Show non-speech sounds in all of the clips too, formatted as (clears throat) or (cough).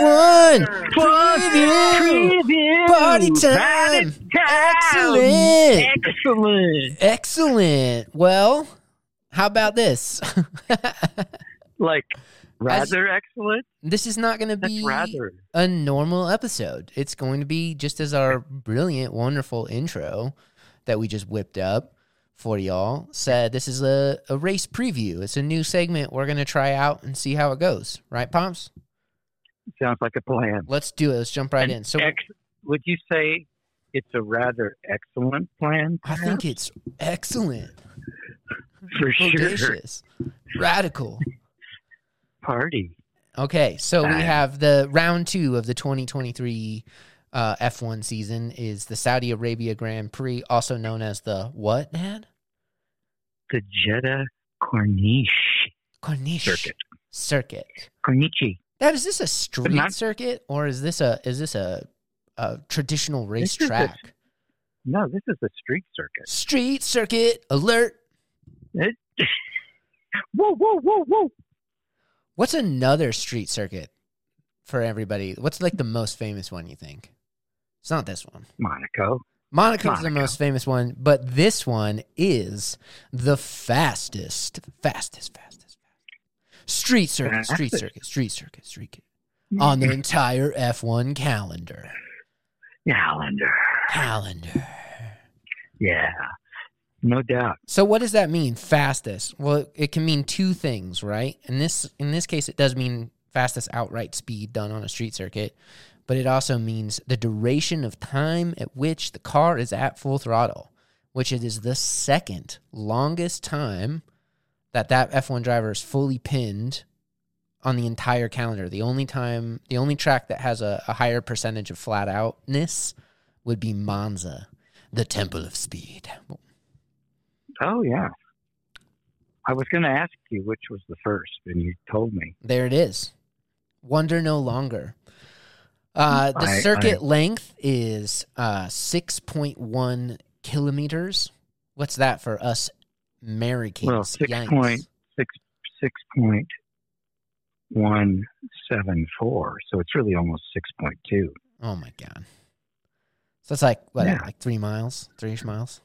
F1 Fun preview. preview. Party time. Time. Excellent. Excellent. Excellent. Well, how about this? (laughs) Like rather excellent. this is not going to be rather. a normal episode. It's going to be just as our brilliant, wonderful intro that we just whipped up for y'all said. This is a, a race preview. It's a new segment we're going to try out and see how it goes. Right, Pomps? Sounds like a plan. Let's do it. Let's jump right An in. So ex- would you say it's a rather excellent plan? I think it's excellent, (laughs) for sure. radical. Party. Okay, so we have the round two of the 2023 uh, F1 season is the Saudi Arabia Grand Prix, also known as the what, Dad? The Jeddah Corniche Corniche circuit. Circuit. Corniche. Dad, is this a street not- circuit or is this a is this a, a traditional This is a- racetrack? No, this is a street circuit. Street circuit alert. It, (laughs) whoa, whoa, whoa, whoa. What's another street circuit for everybody? What's like the most famous one you think? It's not this one. Monaco. Monaco's the most famous one, but this one is the fastest, fastest, fastest, fastest. Street circuit, street circuit, street circuit, street circuit. On the entire F1 calendar. calendar. Calendar. Yeah, no doubt. So what does that mean? Fastest. Well, it can mean two things, right? In this in this case, it does mean fastest outright speed done on a street circuit, but it also means the duration of time at which the car is at full throttle, which it is the second longest time that that F1 driver is fully pinned on the entire calendar. The only time, the only track that has a, a higher percentage of flat outness would be Monza, the temple of speed. Oh yeah. I was going to ask you which was the first, and you told me. There it is. Wonder no longer. Uh, the I- circuit length is uh, 6.1 kilometers. What's that for us Americans? Well, six Yanks? point six six point one seven four. So it's really almost six point two. Oh my god! So it's like what, Yeah. like three miles, three-ish miles.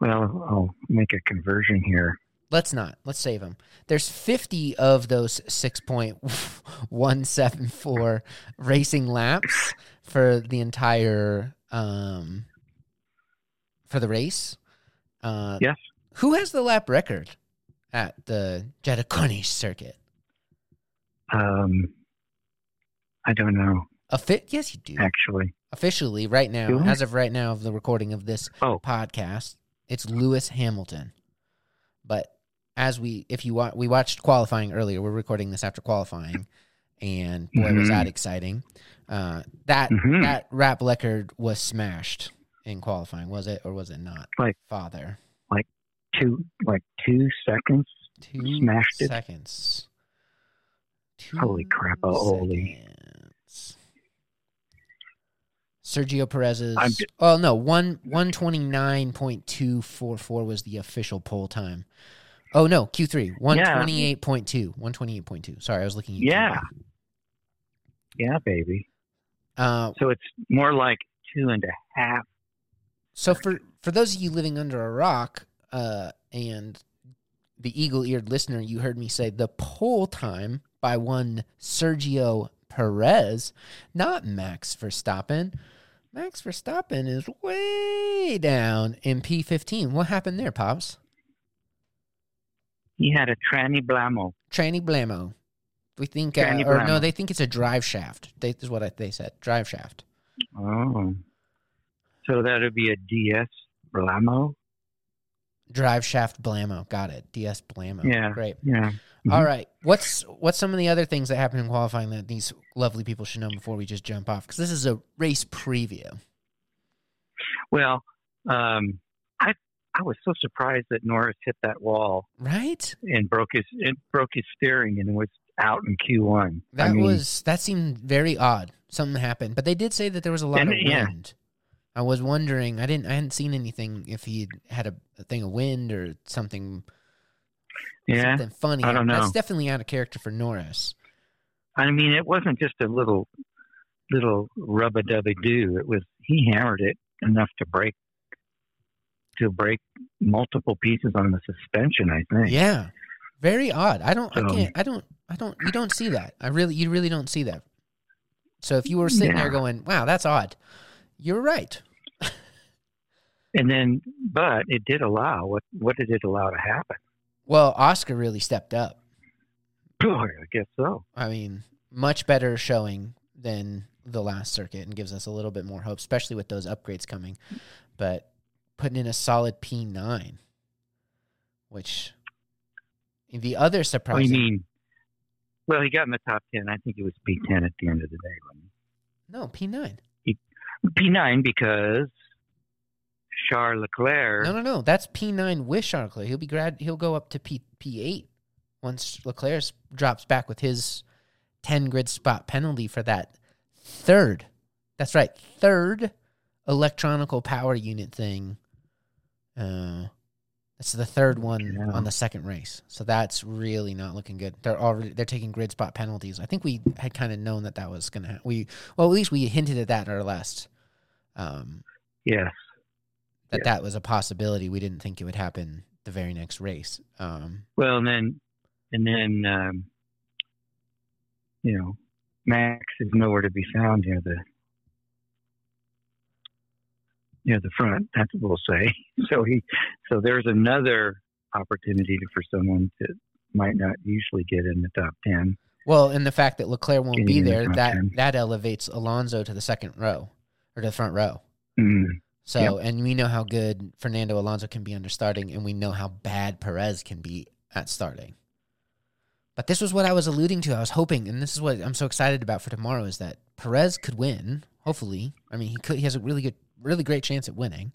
Well, I'll make a conversion here. Let's not. Let's save them. There's 50 of those 6.174 racing laps for the entire um for the race. Uh Yes. Who has the lap record at the Jeddah Corniche circuit? Um, I don't know A fit? Yes, you do. actually. Officially, right now, Do I? as of right now of the recording of this Oh. podcast, it's Lewis Hamilton. But as we, if you wa- we watched qualifying earlier, we're recording this after qualifying, and boy, was Mhm. that exciting! Uh, that Mhm. that lap record was smashed in qualifying, was it or was it not? Like- father, Like Two like two seconds. two Smashed it. seconds. Two Holy crap, oh, holy. seconds. Sergio Perez's. Oh no, one one twenty nine point two four four was the official pole time. Oh no, Q three one twenty eight point two one twenty eight point two. Sorry, I was looking. at Yeah. Yeah, baby. Uh, So it's more like two and a half. So for for those of you living under a rock, uh, and the eagle-eared listener, you heard me say the pole time by one Sergio Perez, not Max Verstappen. Max Verstappen is way down in P15. What happened there, Pops? He had a tranny blamo. Tranny Blamo. We think, uh, or no, they think it's a drive shaft. They, this is what I, they said. Drive shaft. Oh. So that would be a DS blamo? Drive shaft Blamo. Got it. DS Blamo. Yeah. Great. Yeah. Mhm. All right. What's what's some of the other things that happened in qualifying that these lovely people should know before we just jump off? Because this is a race preview. Well, um, I I was so surprised that Norris hit that wall Right? and broke his it broke his steering and was out in Q1. That I mean, was that seemed very odd. Something happened, but they did say that there was a lot And- of yeah. I was wondering. I didn't. I hadn't seen anything if he had a, a thing of wind or something. yeah. Something funny. I don't know. That's definitely out of character for Norris. I mean, it wasn't just a little little rub a dubby do. It was he hammered it enough to break to break multiple pieces on the suspension. I think. Yeah, very odd. I don't. I can't. I don't. I don't. You don't see that. I really. You really don't see that. So if you were sitting there going, "Wow, that's odd," you're right. And then, but it did allow what? What did it allow to happen? Well, Oscar really stepped up. (clears throat) Oh, I guess so. I mean, much better showing than the last circuit and gives us a little bit more hope, especially with those upgrades coming. But putting in a solid P9, which the other surprise. I mean? Well, he got in the top ten. I think it was P ten at the end of the day. No, P9. he? P nine because Charles Leclerc. No, no, no. That's P9 with Charles Leclerc. He'll be grad. He'll go up to P P8 once Leclerc drops back with his 10 grid spot penalty for that third. That's right, third electronical power unit thing. Uh, that's the third one Yeah. on the second race. So that's really not looking good. They're already they're taking grid spot penalties. I think we had kind of known that that was gonna. Ha- we well at least we hinted at that in our last. Um, Yes. That Yeah. that was a possibility. We didn't think it would happen the very next race. Um, Well, and then, and then, um, you know, Max is nowhere to be found near the near the front. That's what we'll say. (laughs) So he, so there's another opportunity for someone that might not usually get in the top ten. well, and the fact that Leclerc won't Getting be in the there that ten. that elevates Alonso to the second row or to the front row. Mm. So, and we know how good Fernando Alonso can be under starting, and we know how bad Perez can be at starting. But this was what I was alluding to. I was hoping, and this is what I'm so excited about for tomorrow, is that Perez could win. Hopefully, I mean he could. He has a really good, really great chance at winning.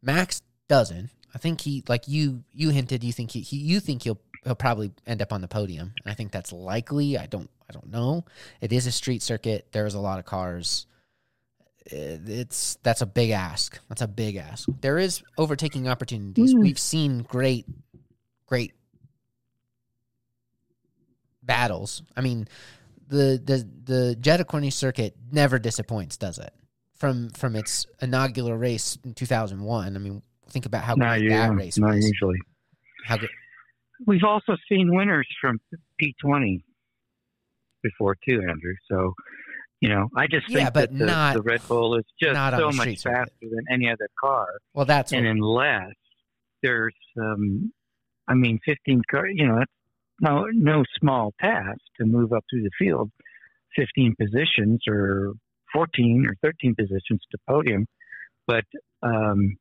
Max doesn't. I think he, like you, you hinted. You think he, he you think he'll he'll probably end up on the podium. And I think that's likely. I don't, I don't know. It is a street circuit. There's a lot of cars it's that's a big ask. That's a big ask. There is overtaking opportunities. Mm. We've seen great, great battles. I mean, the the the Jeddah Corniche circuit never disappoints, does it? From from its inaugural race in two thousand one. I mean, think about how Not, great that usually. race not was. usually. How good? We've also seen winners from P20 before too, Andrew. So, you know, I just think Yeah, but that the, not- the Red Bull is just not so much faster than any other car. Well, that's and unless there's, um, I mean, 15 car, you know, that's no no small task to move up through the field, 15 positions or 14 or 13 positions to podium, but um,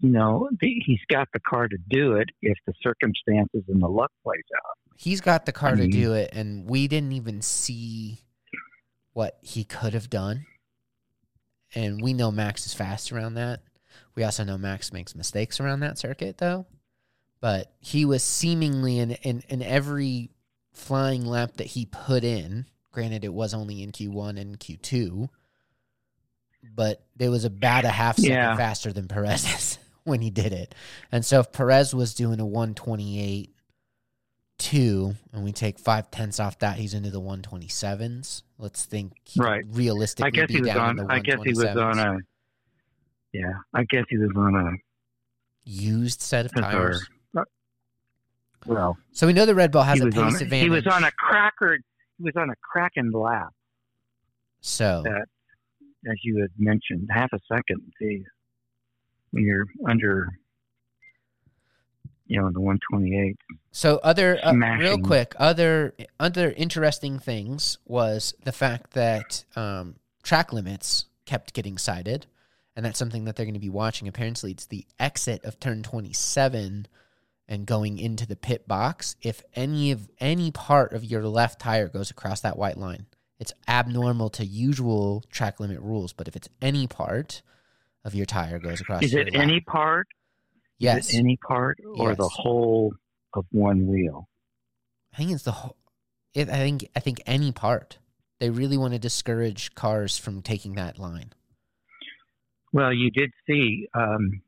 you know, the, he's got the car to do it if the circumstances and the luck plays out. he's got the car I mean- to do it, and we didn't even see what he could have done. And we know Max is fast around that. We also know Max makes mistakes around that circuit, though. But he was seemingly in, in, in every flying lap that he put in. Granted, it was only in Q1 and Q2, but it was about a half second Yeah. faster than Perez's (laughs) when he did it. And so if Perez was doing a 128 two, and we take five tenths off that, he's into the 127s. Let's think Right. realistically I guess be he was down on. I guess he was on a. Yeah, I guess he was on a. used set of That's our- tires. Uh, well, So we know the Red Bull has a pace on. advantage. He was on a cracker. He was on a cracking lap, so that, as you had mentioned, half a second. See, when you're under, you know, the 128. So other uh, real quick, other other interesting things was the fact that um, track limits kept getting cited, and that's something that they're going to be watching. Apparently, it's the exit of turn twenty seven and going into the pit box. If any of any part of your left tire goes across that white line, it's abnormal to usual track limit rules. But if it's any part of your tire goes across, Is it lap- any part? Yes, any part or the whole of one wheel? I think it's the whole. It, I think I think any part. They really want to discourage cars from taking that line. Well, you did see um,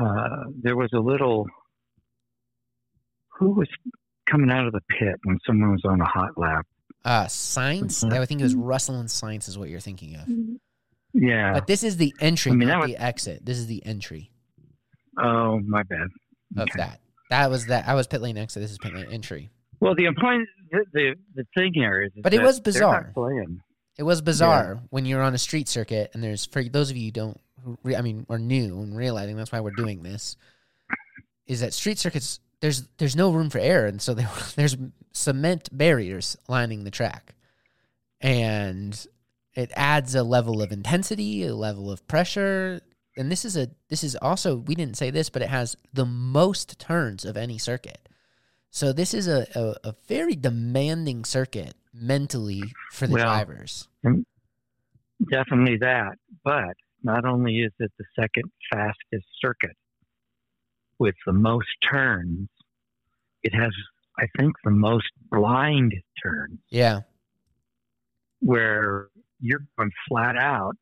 uh, there was a little. Who was coming out of the pit when someone was on a hot lap. Uh, Sainz. Mhm. I think it was Russell and Sainz is what you're thinking of. Yeah. But this is the entry, I mean, not that the exit. This is the entry oh, my bad. of Okay. that. That was that. I was pit lane exit. This is pit lane entry. Well, the point, the, the the thing here is, But it was bizarre. It was bizarre when you're on a street circuit, and there's for those of you who don't, re, I mean, are new and realizing that's why we're doing this, is that street circuits there's there's no room for error, and so there, (laughs) there's cement barriers lining the track, and it adds a level of intensity, a level of pressure, and this is a this is also we didn't say this, but it has the most turns of any circuit. So this is a, a, a very demanding circuit mentally for the Well, drivers. Definitely that. But not only is it the second fastest circuit with the most turns, it has, I think, the most blind turns Yeah. where you're going flat out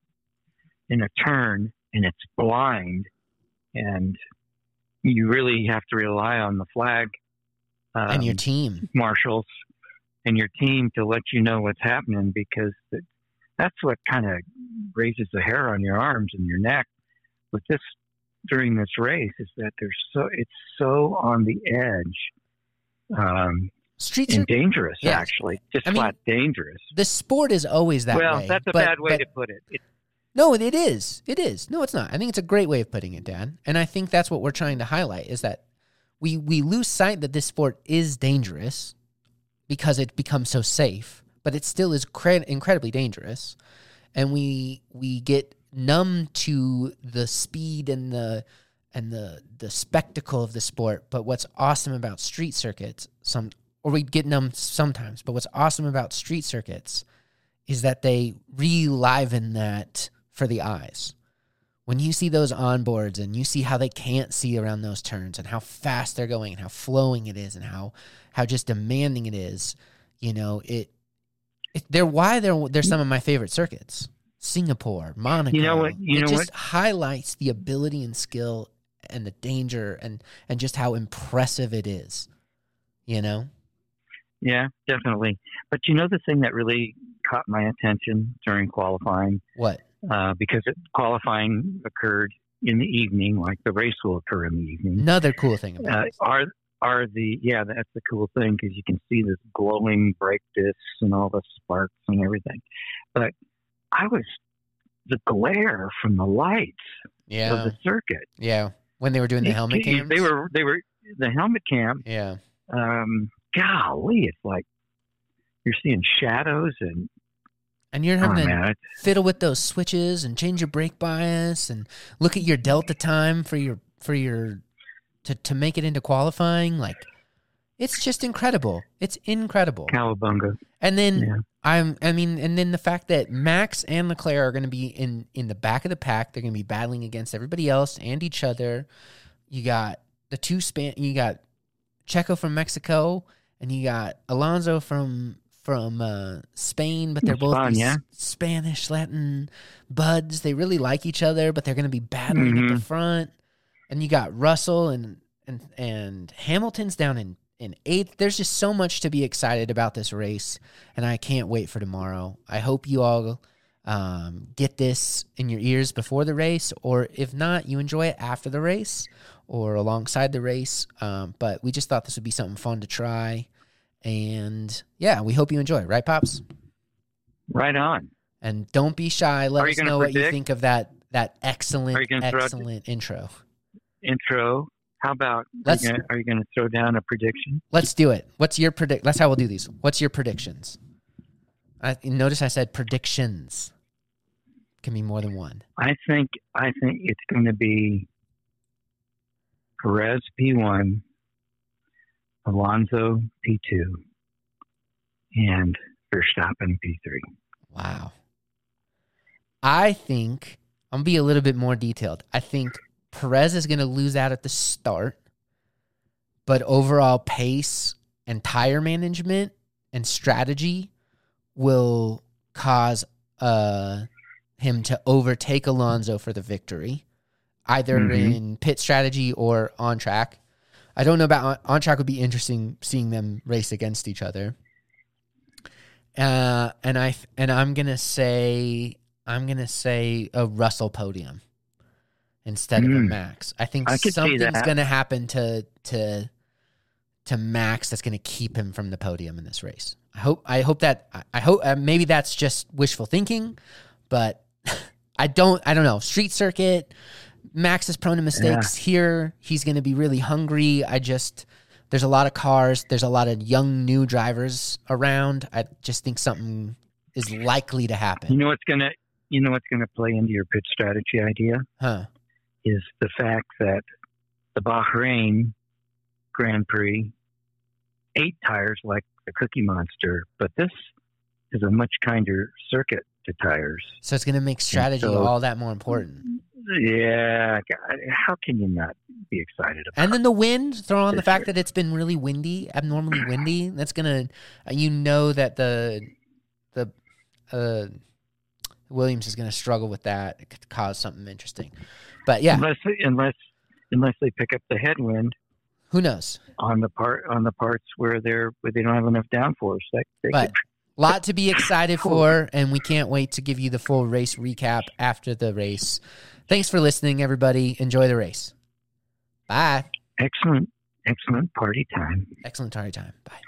in a turn and it's blind and you really have to rely on the flag um, and your team. marshals and your team to let you know what's happening because th- that's what kind of raises the hair on your arms and your neck with this during this race is that there's so it's so on the edge um, Street and dangerous Yes. actually just I mean, flat dangerous The sport is always that well way. that's a bad way but- to put it, it No, it is. It is. No, it's not. I think it's a great way of putting it, Dad. And I think that's what we're trying to highlight is that we we lose sight that this sport is dangerous because it becomes so safe, but it still is cre- incredibly dangerous. And we we get numb to the speed and the and the the spectacle of the sport. But what's awesome about street circuits, some or we get numb sometimes, but what's awesome about street circuits is that they reliven that for the eyes. When you see those onboards and you see how they can't see around those turns and how fast they're going and how flowing it is and how how just demanding it is, you know, it, it they're why they're they're some of my favorite circuits. Singapore, Monaco. You know what- you it know just what? highlights the ability and skill and the danger and and just how impressive it is. You know? yeah definitely but you know the thing that really caught my attention during qualifying What? Uh, because it, qualifying occurred in the evening like the race will occur in the evening Another cool thing about uh, are are the yeah that's the cool thing because you can see this glowing brake discs and all the sparks and everything but i was the glare from the lights Yeah. of the circuit Yeah. When they were doing the It- helmet cams. they were they were the helmet cam Yeah. um golly it's like you're seeing shadows and And you're oh having to man fiddle with those switches and change your brake bias and look at your delta time for your for your to to make it into qualifying. Like it's just incredible. It's incredible. cowabunga And then Yeah. I'm I mean, and then the fact that Max and Leclerc are going to be in in the back of the pack. They're going to be battling against everybody else and each other. You got the two span. You got Checo from Mexico, and you got Alonso from from uh, Spain. But they're both these yeah. Spanish Latin buds. They really like each other, but they're going to be battling at the Mhm. front. And you got Russell and and and Hamilton's down in in eighth. There's just so much to be excited about this race, and I can't wait for tomorrow. I hope you all um, get this in your ears before the race, or if not, you enjoy it after the race or alongside the race. Um, but we just thought this would be something fun to try, and yeah, we hope you enjoy. it, Right, pops? right on And don't be shy. Let Are us know what you think of that that excellent, you gonna throw out- excellent intro. intro how about Let's- are you you gonna throw down a prediction Let's do it. What's your predict? That's how we'll do these. What's your predictions? I notice I said predictions. Can be more than one. I think I think it's going to be Perez P1, Alonso P2, and Verstappen P3. Wow. I think I'm gonna be a little bit more detailed. I think Perez is gonna lose out at the start, but overall pace and tire management and strategy will cause uh, him to overtake Alonso for the victory, either Mhm. in pit strategy or on track. I don't know about on, on track. Would be interesting seeing them race against each other. Uh, and I and I'm gonna say I'm gonna say a Russell podium instead of a Mm. Max. I think I something's gonna happen to to to Max that's gonna keep him from the podium in this race. I hope I hope that I- I hope uh, maybe that's just wishful thinking, but (laughs) I don't I don't know. Street circuit, Max is prone to mistakes here. He's gonna be really hungry. I just there's a lot of cars. There's a lot of young new drivers around. I just think something is likely to happen. You know what's gonna you know what's gonna play into your pit strategy idea Huh. is the fact that the Bahrain Grand Prix ate tires like the Cookie Monster, but this is a much kinder circuit to tires. So it's going to make strategy so- all that more important. Yeah, God, how can you not be excited about? And then the wind, throw on the fact sir. that it's been really windy, abnormally windy. That's gonna, you know, that the the uh, Williams is gonna struggle with that. It could cause something interesting. But yeah, unless unless unless they pick up the headwind who knows? on the part on the parts where they're where they don't have enough downforce. That they But could, lot to be (coughs) excited for, and we can't wait to give you the full race recap after the race. Thanks for listening, everybody. Enjoy the race. Bye. excellent excellent party time. Excellent party time. Bye.